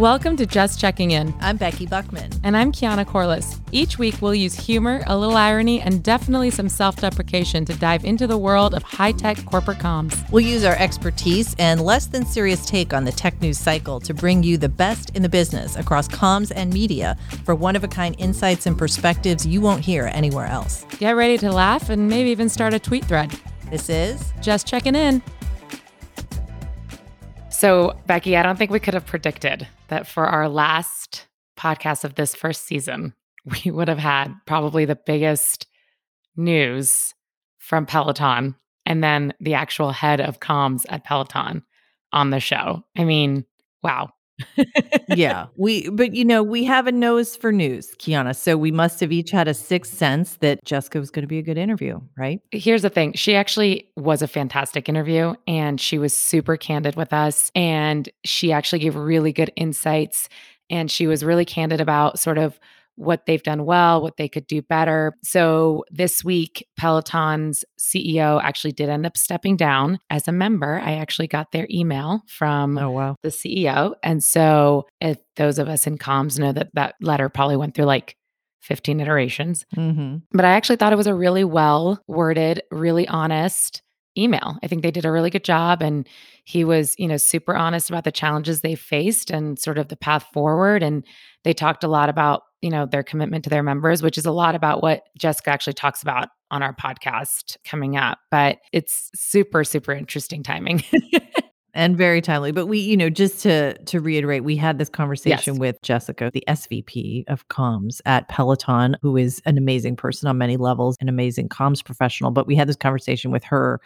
Welcome to Just Checking In. I'm Becky Buckman. And I'm Keyana Corliss. Each week, we'll use humor, a little irony, and definitely some self deprecation to dive into the world of high tech corporate comms. We'll use our expertise and less than serious take on the tech news cycle to bring you the best in the business across comms and media for one of a kind insights and perspectives you won't hear anywhere else. Get ready to laugh and maybe even start a tweet thread. This is Just Checking In. So, Becky, I don't think we could have predicted that for our last podcast of this first season, we would have had probably the biggest news from Peloton and then the actual head of comms at Peloton on the show. I mean, wow yeah, we but you know, we have a nose for news, Keyana. So we must have each had a sixth sense that Jessica was going to be a good interview, right? Here's the thing. She actually was a fantastic interview and she was super candid with us and she actually gave really good insights and she was really candid about sort of what they've done well, what they could do better. So this week, Peloton's CEO actually did end up stepping down as a member. I actually got their email from oh, wow. the CEO. And so if those of us in comms know that that letter probably went through like 15 iterations. Mm-hmm. But I actually thought it was a really well worded, really honest email. I think they did a really good job and he was, you know, super honest about the challenges they faced and sort of the path forward and they talked a lot about, you know, their commitment to their members, which is a lot about what Jessica actually talks about on our podcast coming up. But it's super super interesting timing. and very timely but we you know just to to reiterate we had this conversation yes. with jessica the svp of comms at peloton who is an amazing person on many levels an amazing comms professional but we had this conversation with her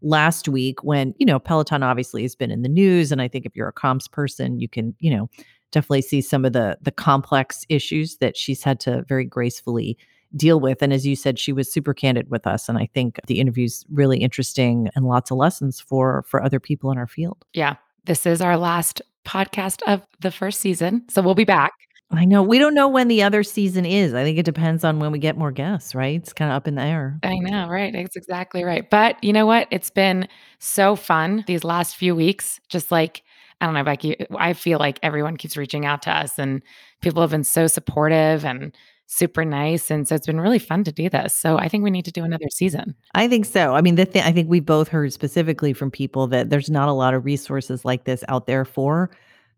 last week when you know peloton obviously has been in the news and i think if you're a comms person you can you know definitely see some of the the complex issues that she's had to very gracefully deal with and as you said she was super candid with us and i think the interview's really interesting and lots of lessons for for other people in our field yeah this is our last podcast of the first season so we'll be back I know. We don't know when the other season is. I think it depends on when we get more guests, right? It's kind of up in the air. I know, right? It's exactly right. But you know what? It's been so fun these last few weeks, just like I don't know, Becky. I feel like everyone keeps reaching out to us and people have been so supportive and super nice. And so it's been really fun to do this. So I think we need to do another season. I think so. I mean, the thing I think we both heard specifically from people that there's not a lot of resources like this out there for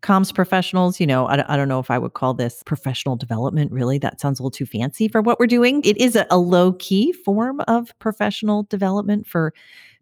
comms professionals. You know, I, I don't know if I would call this professional development, really. That sounds a little too fancy for what we're doing. It is a, a low key form of professional development for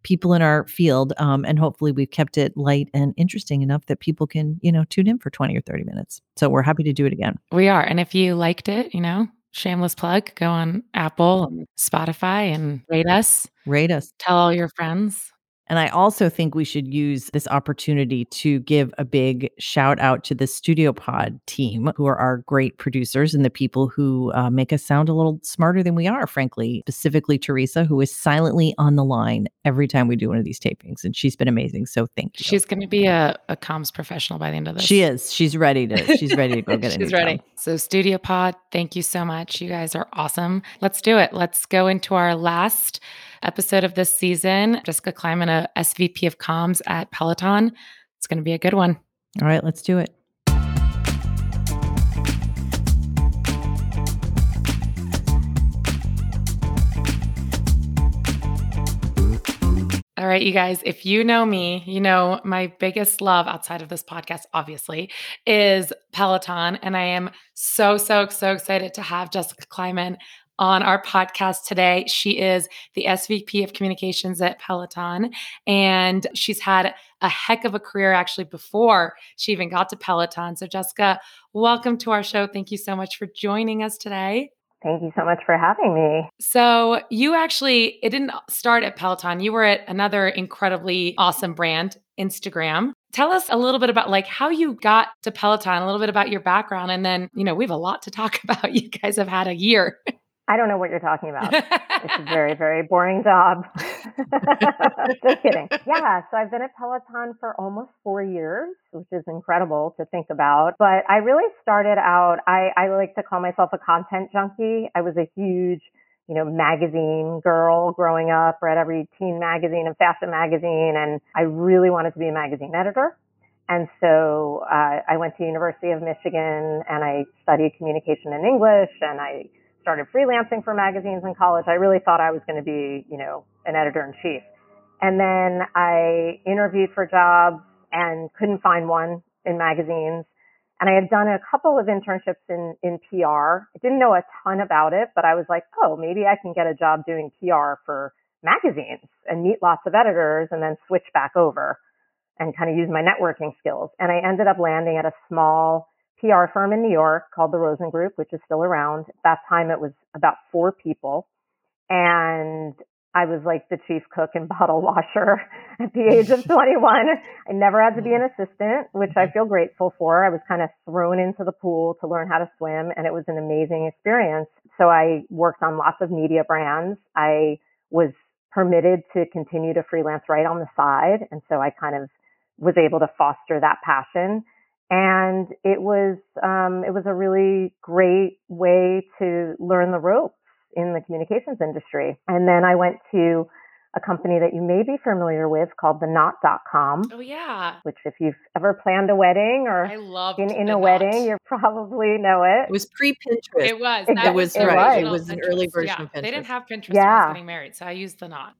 people in our field. Um, and hopefully we've kept it light and interesting enough that people can, you know, tune in for 20 or 30 minutes. So we're happy to do it again. We are. And if you liked it, you know, shameless plug, go on Apple and Spotify and rate us. Rate us. Tell all your friends. And I also think we should use this opportunity to give a big shout out to the Studio Pod team, who are our great producers and the people who uh, make us sound a little smarter than we are, frankly. Specifically, Teresa, who is silently on the line every time we do one of these tapings. And she's been amazing. So thank you. She's going to be a, a comms professional by the end of this. She is. She's ready to, she's ready to go get it. she's ready. Job. So, Studio Pod, thank you so much. You guys are awesome. Let's do it. Let's go into our last episode of this season. Jessica Kleiman, SVP of comms at Peloton. It's going to be a good one. All right, let's do it. All right, you guys, if you know me, you know my biggest love outside of this podcast, obviously, is Peloton. And I am so, so, so excited to have Jessica Kleiman on our podcast today. She is the SVP of communications at Peloton, and she's had a heck of a career actually before she even got to Peloton. So, Jessica, welcome to our show. Thank you so much for joining us today. Thank you so much for having me. So, you actually, it didn't start at Peloton. You were at another incredibly awesome brand, Instagram. Tell us a little bit about like how you got to Peloton, a little bit about your background and then, you know, we have a lot to talk about. You guys have had a year. I don't know what you're talking about. it's a very, very boring job. Just kidding. Yeah. So I've been at Peloton for almost four years, which is incredible to think about. But I really started out, I, I like to call myself a content junkie. I was a huge, you know, magazine girl growing up, read every teen magazine and fashion magazine. And I really wanted to be a magazine editor. And so uh, I went to University of Michigan and I studied communication and English and I started freelancing for magazines in college. I really thought I was going to be, you know, an editor in chief. And then I interviewed for jobs and couldn't find one in magazines. And I had done a couple of internships in, in PR. I didn't know a ton about it, but I was like, oh, maybe I can get a job doing PR for magazines and meet lots of editors and then switch back over and kind of use my networking skills. And I ended up landing at a small PR firm in New York called the Rosen Group, which is still around. At that time, it was about four people. And I was like the chief cook and bottle washer at the age of 21. I never had to be an mm-hmm. assistant, which I mm-hmm. feel grateful for. I was kind of thrown into the pool to learn how to swim and it was an amazing experience. So I worked on lots of media brands. I was permitted to continue to freelance right on the side. And so I kind of was able to foster that passion. And it was, um, it was a really great way to learn the ropes in the communications industry. And then I went to a company that you may be familiar with called the knot.com. Oh yeah. Which if you've ever planned a wedding or I love been in a knot. wedding, you probably know it. It was pre Pinterest. It was. That it was, it right. It was an early version yeah. of Pinterest. They didn't have Pinterest yeah. when I was getting married, so I used the knot.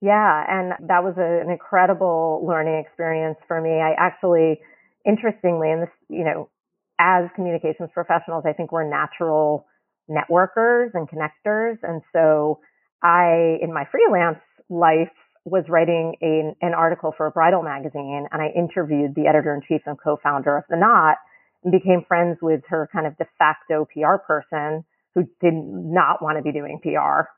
yeah, and that was a, an incredible learning experience for me. I actually interestingly, and this, you know, as communications professionals, I think we're natural networkers and connectors. And so I, in my freelance life, was writing a, an article for a bridal magazine and I interviewed the editor in chief and co-founder of The Knot and became friends with her kind of de facto PR person who did not want to be doing PR.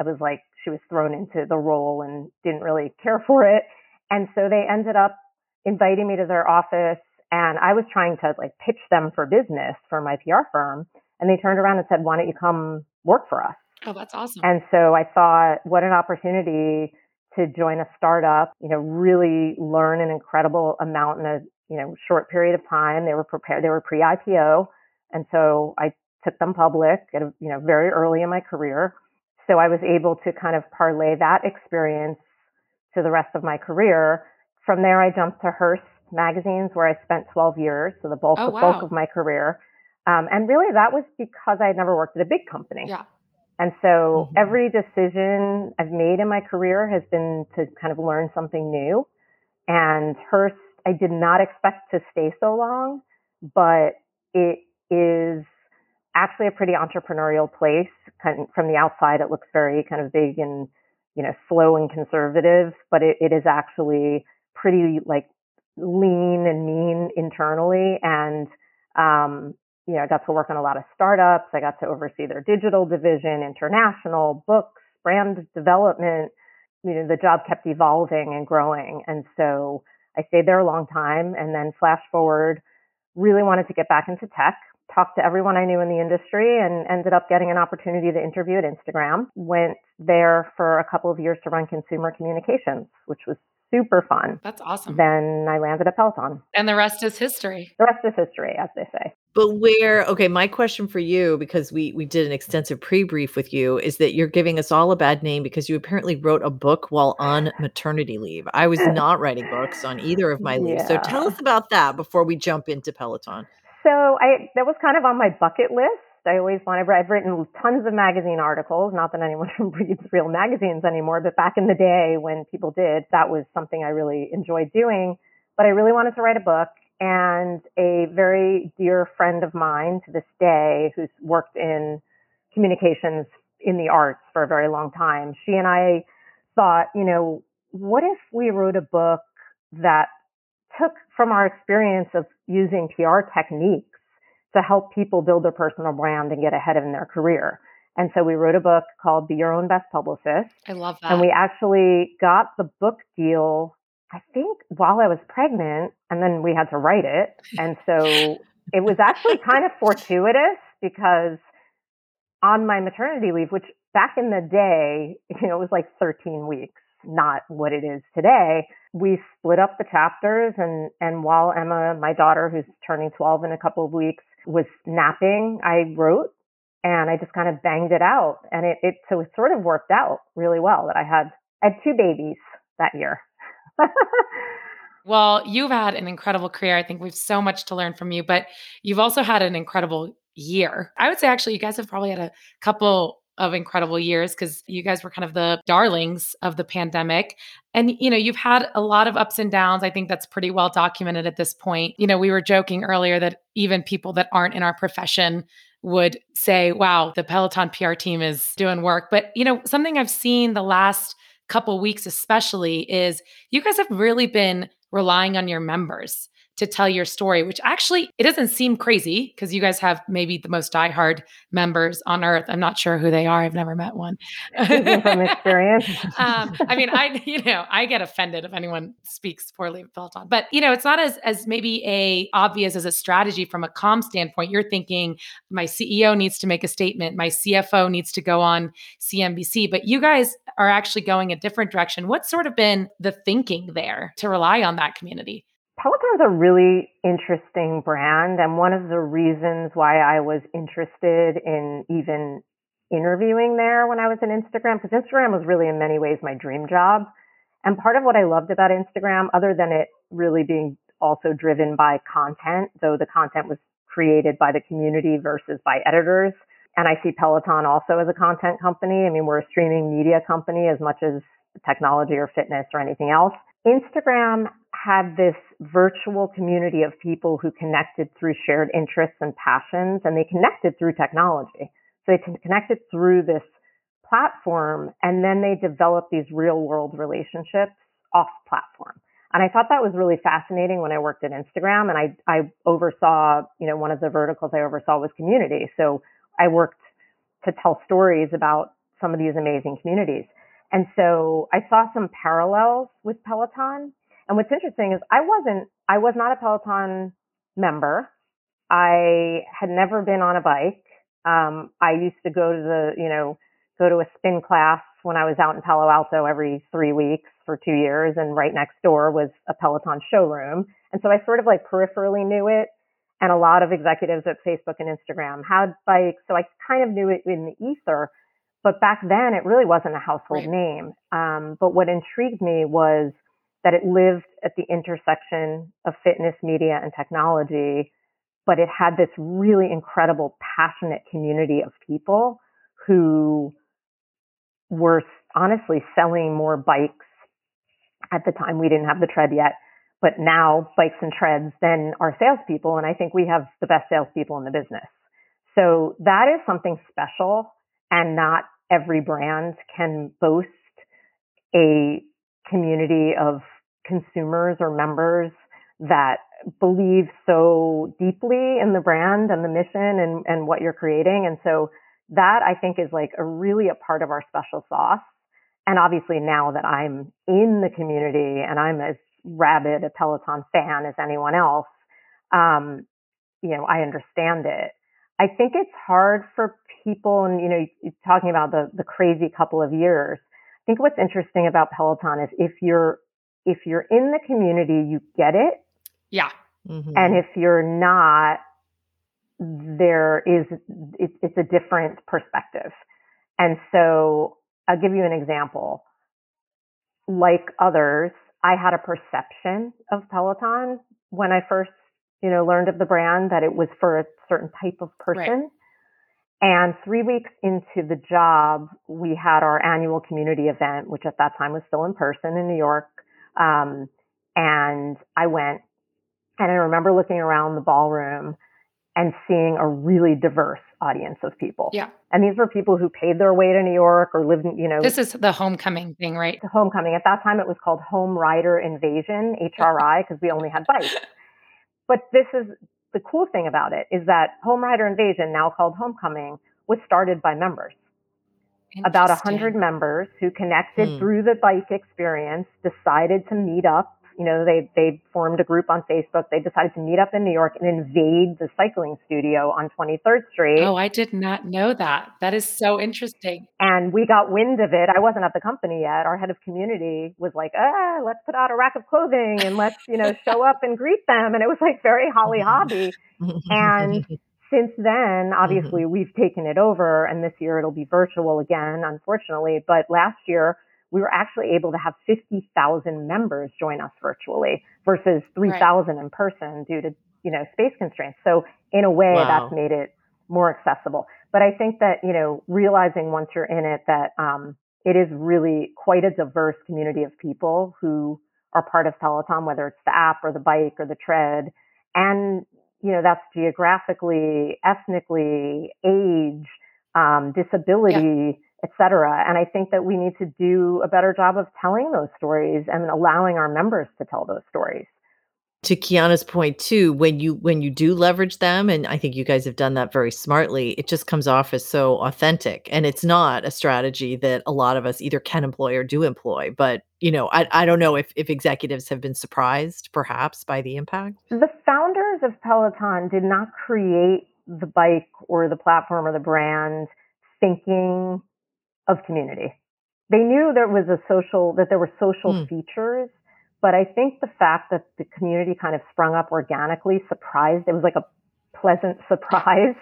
I was like, she was thrown into the role and didn't really care for it. And so they ended up inviting me to their office and I was trying to like pitch them for business for my PR firm. And they turned around and said, why don't you come work for us? Oh, that's awesome. And so I thought, what an opportunity to join a startup, you know, really learn an incredible amount in a, you know, short period of time. They were prepared, they were pre IPO. And so I took them public at a, you know, very early in my career. So I was able to kind of parlay that experience to the rest of my career. From there, I jumped to Hearst magazines where I spent 12 years. So the bulk, oh, the wow. bulk of my career. Um, and really that was because I had never worked at a big company. Yeah. And so mm-hmm. every decision I've made in my career has been to kind of learn something new. And Hearst, I did not expect to stay so long, but it is actually a pretty entrepreneurial place. Kind of, from the outside, it looks very kind of big and, you know, slow and conservative, but it, it is actually pretty like lean and mean internally. And, um, you know, I got to work on a lot of startups. I got to oversee their digital division, international books, brand development. You know, the job kept evolving and growing. And so I stayed there a long time and then flash forward, really wanted to get back into tech, talked to everyone I knew in the industry and ended up getting an opportunity to interview at Instagram. Went there for a couple of years to run consumer communications, which was super fun. That's awesome. Then I landed at Peloton. And the rest is history. The rest is history, as they say. But where okay, my question for you because we we did an extensive pre-brief with you is that you're giving us all a bad name because you apparently wrote a book while on maternity leave. I was not writing books on either of my leaves. Yeah. So tell us about that before we jump into Peloton. So I that was kind of on my bucket list I always wanted, I've written tons of magazine articles, not that anyone reads real magazines anymore, but back in the day when people did, that was something I really enjoyed doing. But I really wanted to write a book and a very dear friend of mine to this day who's worked in communications in the arts for a very long time. She and I thought, you know, what if we wrote a book that took from our experience of using PR techniques to help people build their personal brand and get ahead in their career. And so we wrote a book called Be Your Own Best Publicist. I love that. And we actually got the book deal, I think, while I was pregnant, and then we had to write it. And so it was actually kind of fortuitous because on my maternity leave, which back in the day, you know, it was like 13 weeks, not what it is today we split up the chapters and, and while Emma, my daughter, who's turning 12 in a couple of weeks, was napping, I wrote and I just kind of banged it out. And it, it, so it sort of worked out really well that I had, I had two babies that year. Well, you've had an incredible career. I think we've so much to learn from you, but you've also had an incredible year. I would say actually you guys have probably had a couple of incredible years because you guys were kind of the darlings of the pandemic. And, you know, you've had a lot of ups and downs. I think that's pretty well documented at this point. You know, we were joking earlier that even people that aren't in our profession would say, wow, the Peloton PR team is doing work. But, you know, something I've seen the last couple weeks, especially, is you guys have really been relying on your members to tell your story, which actually it doesn't seem crazy because you guys have maybe the most diehard members on earth. I'm not sure who they are. I've never met one. from experience. um, I mean, I you know I get offended if anyone speaks poorly of Peloton, but you know it's not as as maybe a obvious as a strategy from a com standpoint. You're thinking my CEO needs to make a statement, my CFO needs to go on CNBC, but you guys are actually going a different direction. What's sort of been the thinking there to rely on that community? Peloton's a really interesting brand. And one of the reasons why I was interested in even interviewing there when I was in Instagram, because Instagram was really in many ways my dream job. And part of what I loved about Instagram, other than it really being also driven by content, though the content was created by the community versus by editors. And I see Peloton also as a content company. I mean, we're a streaming media company as much as technology or fitness or anything else. Instagram had this virtual community of people who connected through shared interests and passions, and they connected through technology. So they connected through this platform, and then they developed these real world relationships off platform. And I thought that was really fascinating when I worked at Instagram, and I, I oversaw, you know, one of the verticals I oversaw was community. So I worked to tell stories about some of these amazing communities. And so I saw some parallels with Peloton and what's interesting is I wasn't, I was not a Peloton member. I had never been on a bike. Um, I used to go to the, you know, go to a spin class when I was out in Palo Alto every three weeks for two years. And right next door was a Peloton showroom. And so I sort of like peripherally knew it. And a lot of executives at Facebook and Instagram had bikes. So I kind of knew it in the ether. But back then it really wasn't a household right. name. Um, but what intrigued me was that it lived at the intersection of fitness, media, and technology, but it had this really incredible, passionate community of people who were honestly selling more bikes. At the time, we didn't have the tread yet, but now bikes and treads than our salespeople. And I think we have the best salespeople in the business. So that is something special and not every brand can boast a community of consumers or members that believe so deeply in the brand and the mission and, and what you're creating. And so that I think is like a really a part of our special sauce. And obviously now that I'm in the community and I'm as rabid a Peloton fan as anyone else, um, you know, I understand it. I think it's hard for people and, you know, talking about the, the crazy couple of years. I think what's interesting about Peloton is if you're if you're in the community, you get it. Yeah. Mm-hmm. And if you're not, there is, it, it's a different perspective. And so I'll give you an example. Like others, I had a perception of Peloton when I first, you know, learned of the brand that it was for a certain type of person. Right. And three weeks into the job, we had our annual community event, which at that time was still in person in New York. Um, and I went and I remember looking around the ballroom and seeing a really diverse audience of people. Yeah. And these were people who paid their way to New York or lived in, you know. This is the homecoming thing, right? The homecoming. At that time, it was called Home Rider Invasion, HRI, because we only had bikes. But this is the cool thing about it is that Home Rider Invasion, now called Homecoming, was started by members about a hundred members who connected hmm. through the bike experience, decided to meet up. You know, they, they formed a group on Facebook. They decided to meet up in New York and invade the cycling studio on 23rd Street. Oh, I did not know that. That is so interesting. And we got wind of it. I wasn't at the company yet. Our head of community was like, ah, let's put out a rack of clothing and let's, you know, show up and greet them. And it was like very Holly Hobbie. and since then, obviously, mm-hmm. we've taken it over, and this year it'll be virtual again, unfortunately. But last year, we were actually able to have 50,000 members join us virtually versus 3,000 right. in person due to, you know, space constraints. So in a way wow. that's made it more accessible. But I think that, you know, realizing once you're in it that, um, it is really quite a diverse community of people who are part of Peloton, whether it's the app or the bike or the tread. And, you know, that's geographically, ethnically, age, um, disability, yeah. Et cetera. And I think that we need to do a better job of telling those stories and allowing our members to tell those stories to Keyana's point too, when you when you do leverage them, and I think you guys have done that very smartly, it just comes off as so authentic. And it's not a strategy that a lot of us either can employ or do employ. But you know, I, I don't know if, if executives have been surprised perhaps by the impact. The founders of Peloton did not create the bike or the platform or the brand thinking of community. They knew there was a social that there were social mm. features but I think the fact that the community kind of sprung up organically surprised, it was like a pleasant surprise.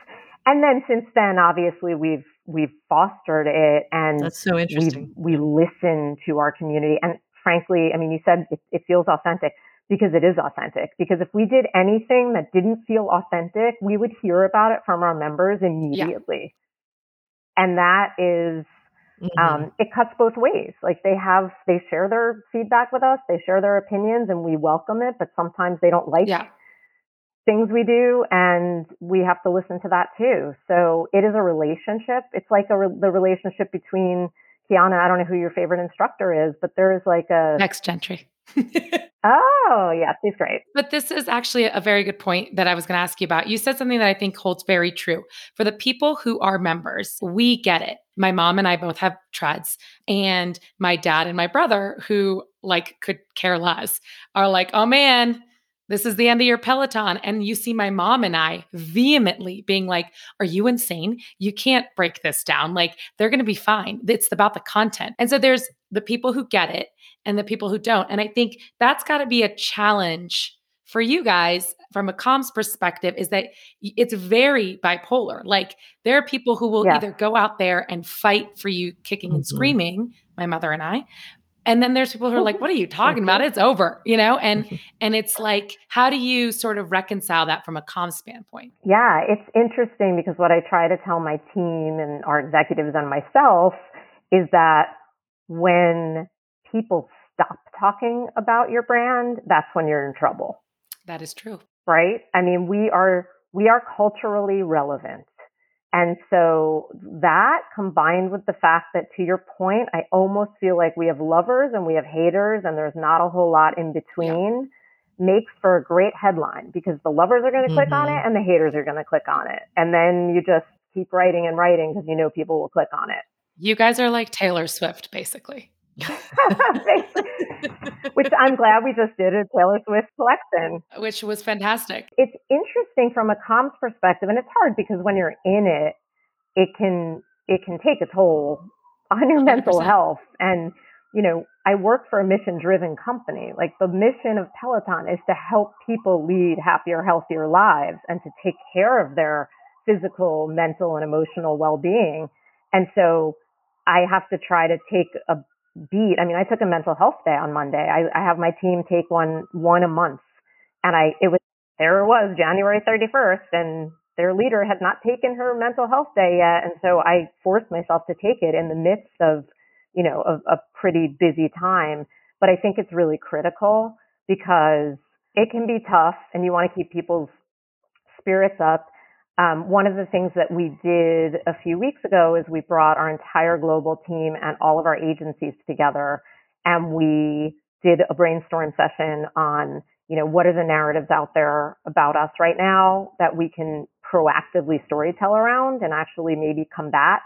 And then since then, obviously we've, we've fostered it and that's so interesting. We, we listen to our community. And frankly, I mean, you said it, it feels authentic because it is authentic. Because if we did anything that didn't feel authentic, we would hear about it from our members immediately. Yeah. And that is Mm-hmm. Um, it cuts both ways. Like they have, they share their feedback with us, they share their opinions, and we welcome it. But sometimes they don't like yeah. things we do, and we have to listen to that too. So it is a relationship. It's like a re- the relationship between Keyana. I don't know who your favorite instructor is, but there is like a Becs Gentry. oh, yeah, he's great. But this is actually a very good point that I was going to ask you about. You said something that I think holds very true. For the people who are members, we get it. My mom and I both have treads, and my dad and my brother, who like could care less, are like, oh man, this is the end of your Peloton. And you see my mom and I vehemently being like, Are you insane? You can't break this down. Like, they're going to be fine. It's about the content. And so there's the people who get it and the people who don't. And I think that's got to be a challenge for you guys from a comms perspective is that it's very bipolar. Like there are people who will yeah. either go out there and fight for you kicking mm-hmm. and screaming, my mother and I, and then there's people who are like what are you talking about it's over you know and and it's like how do you sort of reconcile that from a comm standpoint yeah it's interesting because what i try to tell my team and our executives and myself is that when people stop talking about your brand, that's when you're in trouble. That is true. Right? I mean, we are we are culturally relevant. And so that combined with the fact that to your point, I almost feel like we have lovers and we have haters and there's not a whole lot in between yeah. makes for a great headline because the lovers are going to mm-hmm. click on it mm-hmm. and the haters are going to click on it. And then you just keep writing and writing because you know people will click on it. You guys are like Taylor Swift, basically. Which I'm glad we just did a Taylor Swift collection. Which was fantastic. It's interesting from a comms perspective, and it's hard because when you're in it, it can it can take a toll on your 100%. mental health. And, you know, I work for a mission driven company. Like the mission of Peloton is to help people lead happier, healthier lives and to take care of their physical, mental, and emotional well being. And so I have to try to take a beat. I mean, I took a mental health day on Monday. I, I have my team take one one a month, and I it was there it was January 31st, and their leader had not taken her mental health day yet, and so I forced myself to take it in the midst of you know a, a pretty busy time. But I think it's really critical because it can be tough, and you want to keep people's spirits up. Um, one of the things that we did a few weeks ago is we brought our entire global team and all of our agencies together and we did a brainstorm session on, you know, what are the narratives out there about us right now that we can proactively storytell around and actually maybe combat.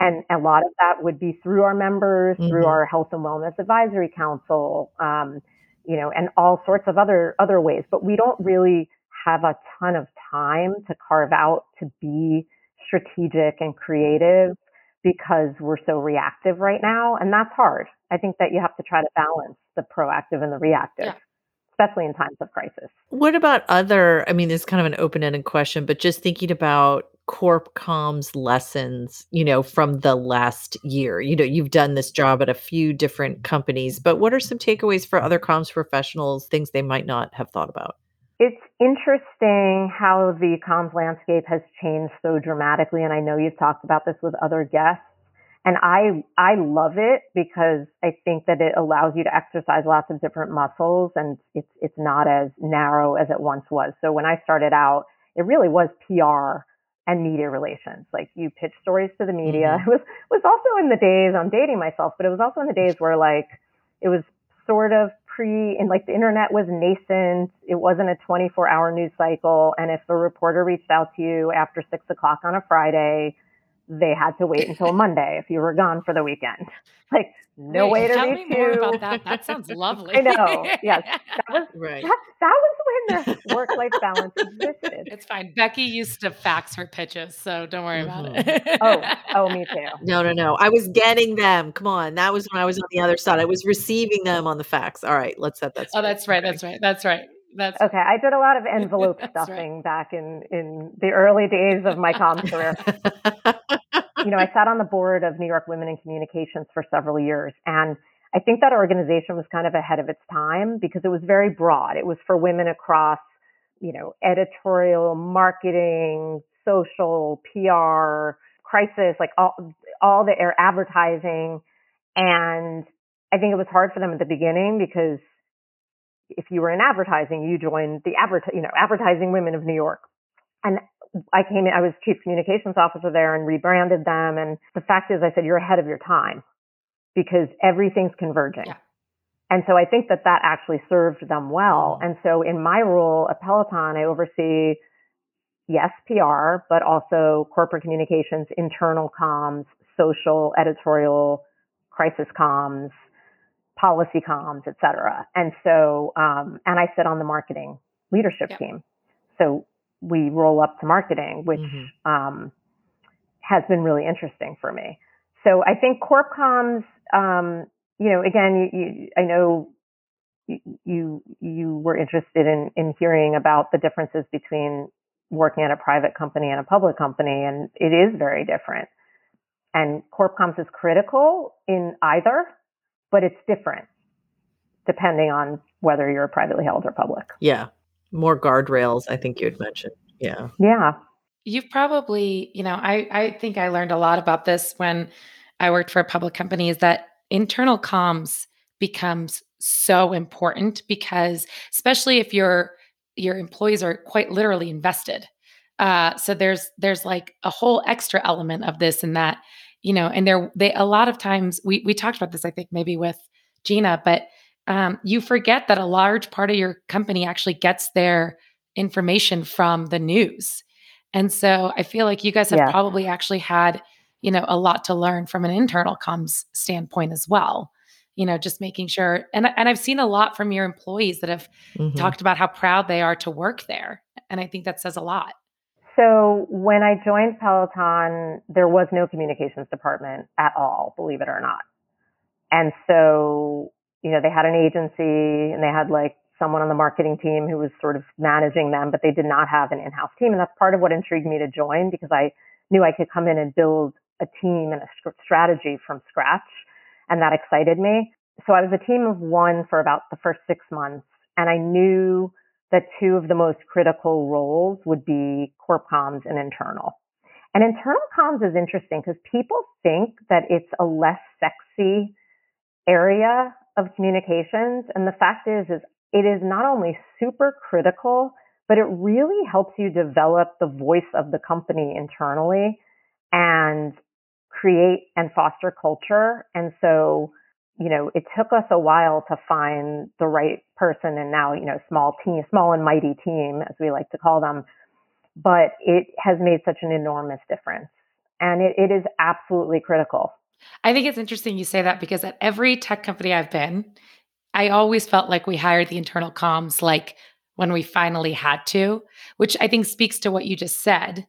And a lot of that would be through our members, mm-hmm. through our health and wellness advisory council, um, you know, and all sorts of other, other ways. But we don't really have a ton of time to carve out to be strategic and creative because we're so reactive right now. And that's hard. I think that you have to try to balance the proactive and the reactive. Yeah. Especially in times of crisis. What about other? I mean, this is kind of an open ended question, but just thinking about corp comms lessons, you know, from the last year? You know, you've done this job at a few different companies, but what are some takeaways for other comms professionals, things they might not have thought about? It's interesting how the comms landscape has changed so dramatically. And I know you've talked about this with other guests. And I, I love it because I think that it allows you to exercise lots of different muscles and it's, it's not as narrow as it once was. So when I started out, it really was PR and media relations. Like you pitch stories to the media. Mm-hmm. It was was also in the days I'm dating myself, but it was also in the days where like it was sort of pre and like the internet was nascent. It wasn't a 24 hour news cycle. And if a reporter reached out to you after six o'clock on a Friday, they had to wait until Monday if you were gone for the weekend. Like no Wait, way to tell reach me you. about that. That sounds lovely. I know. Yes, that was right. That, that was when the work life balance existed. It's fine. Becky used to fax her pitches, so don't worry mm-hmm. about it. oh, oh, me too. No, no, no. I was getting them. Come on, that was when I was on the other side. I was receiving them on the fax. All right, let's set that. Straight. Oh, that's right. That's right. That's right. That's okay. I did a lot of envelope stuffing right. back in in the early days of my comms career. you know, I sat on the board of New York Women in Communications for several years, and I think that organization was kind of ahead of its time because it was very broad. It was for women across, you know, editorial, marketing, social, PR, crisis, like all all the air advertising, and I think it was hard for them at the beginning because if you were in advertising, you joined the advert, you know, advertising women of New York. And I came in, I was chief communications officer there and rebranded them. And the fact is, I said, you're ahead of your time because everything's converging. Yeah. And so I think that that actually served them well. Mm-hmm. And so in my role at Peloton, I oversee, yes, PR, but also corporate communications, internal comms, social, editorial, crisis comms, policy comms, et cetera. And so, um, and I sit on the marketing leadership yep. team. So we roll up to marketing, which mm-hmm. um, has been really interesting for me. So I think corp comms, um, you know, again, you, you, I know you you were interested in in hearing about the differences between working at a private company and a public company, and it is very different. And corp comms is critical in either, but it's different depending on whether you're privately held or public. Yeah, more guardrails, I think you had mentioned. Yeah. Yeah. You've probably, you know, I, I think I learned a lot about this when I worked for a public company is that internal comms becomes so important because especially if your your employees are quite literally invested. Uh, so there's there's like a whole extra element of this and that, you know, and there they a lot of times we we talked about this, I think maybe with Gina, but um, you forget that a large part of your company actually gets their information from the news. And so I feel like you guys have yeah. probably actually had, you know, a lot to learn from an internal comms standpoint as well. You know, just making sure and and I've seen a lot from your employees that have mm-hmm. talked about how proud they are to work there. And I think that says a lot. So when I joined Peloton, there was no communications department at all, believe it or not. And so you know, they had an agency and they had like someone on the marketing team who was sort of managing them, but they did not have an in-house team. And that's part of what intrigued me to join because I knew I could come in and build a team and a strategy from scratch. And that excited me. So I was a team of one for about the first six months. And I knew that two of the most critical roles would be corp comms and internal. And internal comms is interesting because people think that it's a less sexy area of communications. And the fact is, is it is not only super critical, but it really helps you develop the voice of the company internally and create and foster culture. And so, you know, it took us a while to find the right person and now, you know, small team, small and mighty team, as we like to call them. But it has made such an enormous difference. And it, it is absolutely critical. I think it's interesting you say that because at every tech company I've been, I always felt like we hired the internal comms like when we finally had to, which I think speaks to what you just said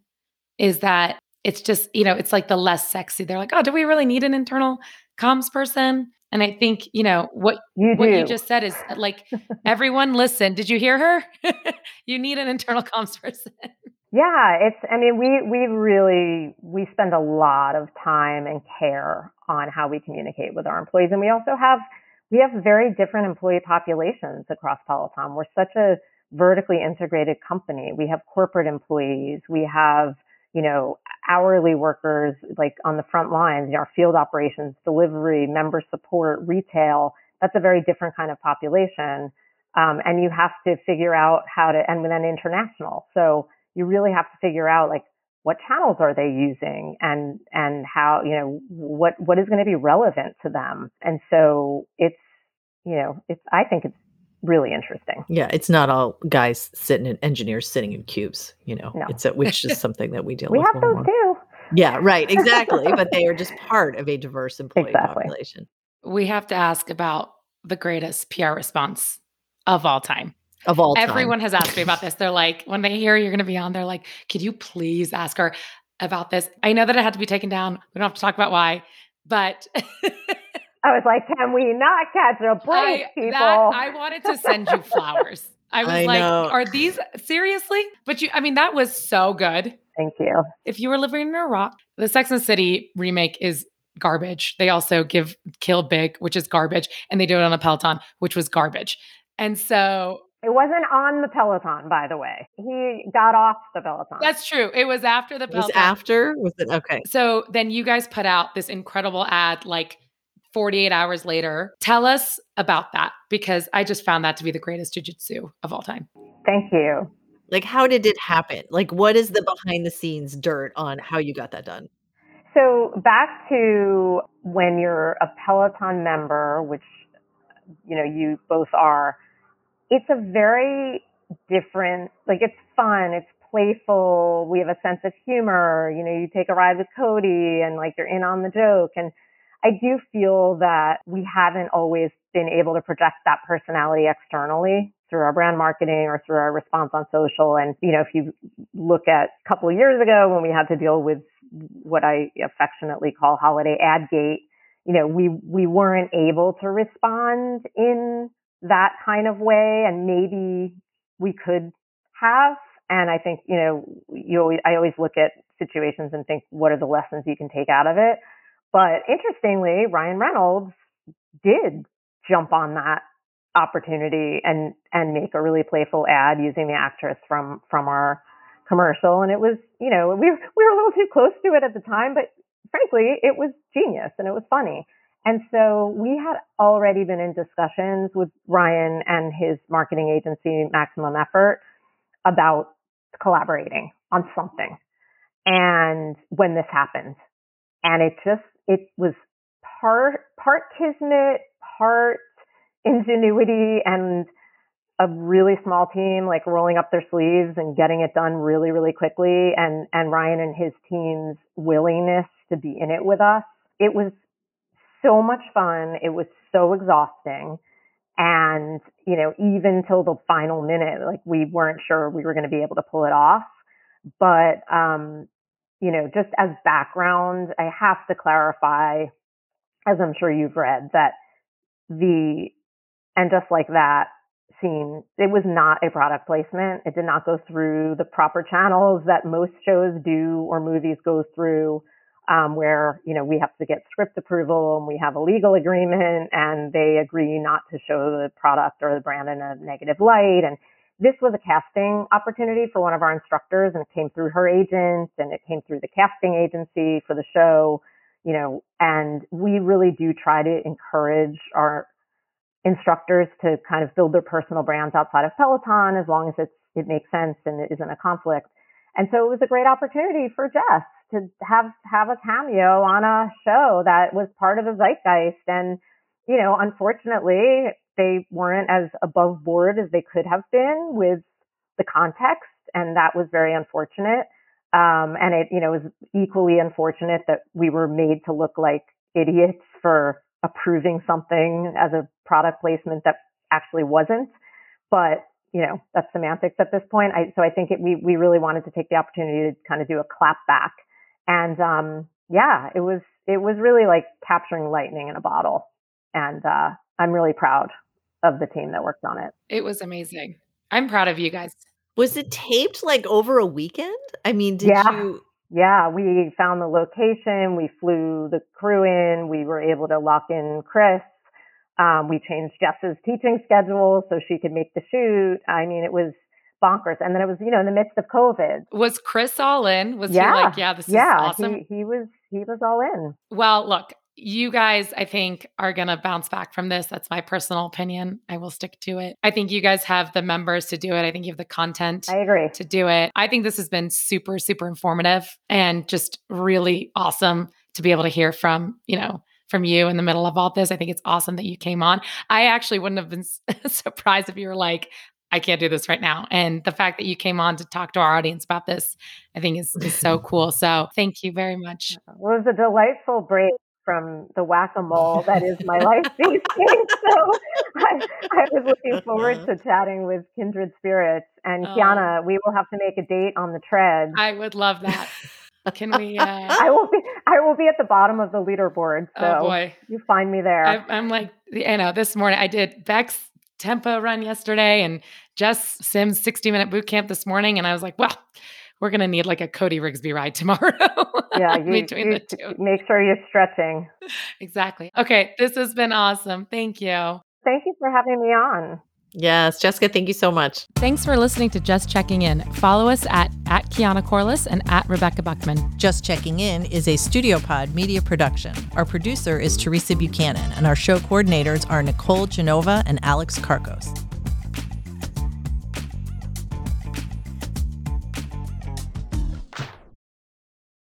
is that it's just, you know, it's like the less sexy. They're like, oh, do we really need an internal comms person? And I think, you know, what you what you just said is uh, like everyone listen, did you hear her? you need an internal comms person. Yeah, it's I mean we we really we spend a lot of time and care on how we communicate with our employees and we also have we have very different employee populations across Peloton. We're such a vertically integrated company. We have corporate employees, we have you know, hourly workers like on the front lines, our field operations, delivery, member support, retail. That's a very different kind of population. Um, and you have to figure out how to, and then international. So you really have to figure out like what channels are they using and, and how, you know, what, what is going to be relevant to them. And so it's, you know, it's, I think it's really interesting. Yeah, it's not all guys sitting in engineers sitting in cubes, you know. No. It's a, which is something that we deal we with. We have those too. Yeah, right, exactly. but they are just part of a diverse employee exactly. population. We have to ask about the greatest PR response of all time. Of all time. Everyone has asked me about this. They're like, when they hear you're going to be on, they're like, could you please ask her about this? I know that it had to be taken down. We don't have to talk about why, but I was like, can we not catch a break, I, people? That, I wanted to send you flowers. I was I like, know. are these seriously? But you, I mean, that was so good. Thank you. If you were living in a rock, the Sex and City remake is garbage. They also give Kill Big, which is garbage, and they do it on a Peloton, which was garbage. And so it wasn't on the Peloton, by the way. He got off the Peloton. That's true. It was after the Peloton. It was after? Was it okay? So then you guys put out this incredible ad like 48 hours later. Tell us about that because I just found that to be the greatest jujitsu of all time. Thank you. Like, how did it happen? Like, what is the behind the scenes dirt on how you got that done? So, back to when you're a Peloton member, which, you know, you both are, it's a very different, like, it's fun, it's playful, we have a sense of humor. You know, you take a ride with Cody and, like, you're in on the joke. And I do feel that we haven't always been able to project that personality externally through our brand marketing or through our response on social. And, you know, if you look at a couple of years ago when we had to deal with what I affectionately call holiday ad gate, you know, we, we weren't able to respond in that kind of way. And maybe we could have. And I think, you know, you always, I always look at situations and think, what are the lessons you can take out of it? But interestingly, Ryan Reynolds did jump on that opportunity and and make a really playful ad using the actress from from our commercial and it was you know we we were a little too close to it at the time but frankly it was genius and it was funny and so we had already been in discussions with Ryan and his marketing agency Maximum Effort about collaborating on something. And when this happened and it just it was part part kismet, part ingenuity, and a really small team like rolling up their sleeves and getting it done really really quickly and and Ryan and his team's willingness to be in it with us. It was so much fun. It was so exhausting. And you know even till the final minute like we weren't sure we were going to be able to pull it off. But um you know, just as background, I have to clarify, as I'm sure you've read, that the, and just like that scene, it was not a product placement. It did not go through the proper channels that most shows do or movies go through, um, where, you know, we have to get script approval and we have a legal agreement and they agree not to show the product or the brand in a negative light. And this was a casting opportunity for one of our instructors and it came through her agent and it came through the casting agency for the show, you know, and we really do try to encourage our instructors to kind of build their personal brands outside of Peloton as long as it's, it makes sense and it isn't a conflict. And so it was a great opportunity for Jess to have, have a cameo on a show that was part of the zeitgeist. And, you know, unfortunately, they weren't as above board as they could have been with the context. And that was very unfortunate. Um, and it, you know, was equally unfortunate that we were made to look like idiots for approving something as a product placement that actually wasn't. But, you know, that's semantics at this point. I, so I think it, we, we really wanted to take the opportunity to kind of do a clap back. And, um, yeah, it was, it was really like capturing lightning in a bottle. And, uh, I'm really proud of the team that worked on it. It was amazing. I'm proud of you guys. Was it taped like over a weekend? I mean, did yeah. you? Yeah, we found the location. We flew the crew in. We were able to lock in Chris. Um, we changed Jess's teaching schedule so she could make the shoot. I mean, it was bonkers. And then it was, you know, in the midst of COVID. Was Chris all in? Was yeah. he like, yeah, this yeah, is awesome? He, he was, he was all in. Well, look, you guys, I think, are going to bounce back from this. That's my personal opinion. I will stick to it. I think you guys have the members to do it. I think you have the content I agree. to do it. I think this has been super, super informative and just really awesome to be able to hear from, you know, from you in the middle of all this. I think it's awesome that you came on. I actually wouldn't have been surprised if you were like, I can't do this right now. And the fact that you came on to talk to our audience about this, I think is, is so cool. So thank you very much. Well, it was a delightful break from the whack-a-mole that is my life these days. So I, I, was looking forward uh-huh. to chatting with kindred spirits. And oh. Keyana, we will have to make a date on the tread. I would love that. Can we? Uh... I will be. I will be at the bottom of the leaderboard. So oh boy, you find me there. I, I'm like, you know, this morning I did Becs' tempo run yesterday and Jess Sims 60 minute boot camp this morning, and I was like, well we're going to need like a Cody Rigsby ride tomorrow. yeah, you, between you, the two. Make sure you're stretching. exactly. Okay, this has been awesome. Thank you. Thank you for having me on. Yes, Jessica, thank you so much. Thanks for listening to Just Checking In. Follow us at, at Keyana Corliss and at Rebecca Buckman. Just Checking In is a Studio Pod media production. Our producer is Teresa Buchanan, and our show coordinators are Nicole Genova and Alex Karkos.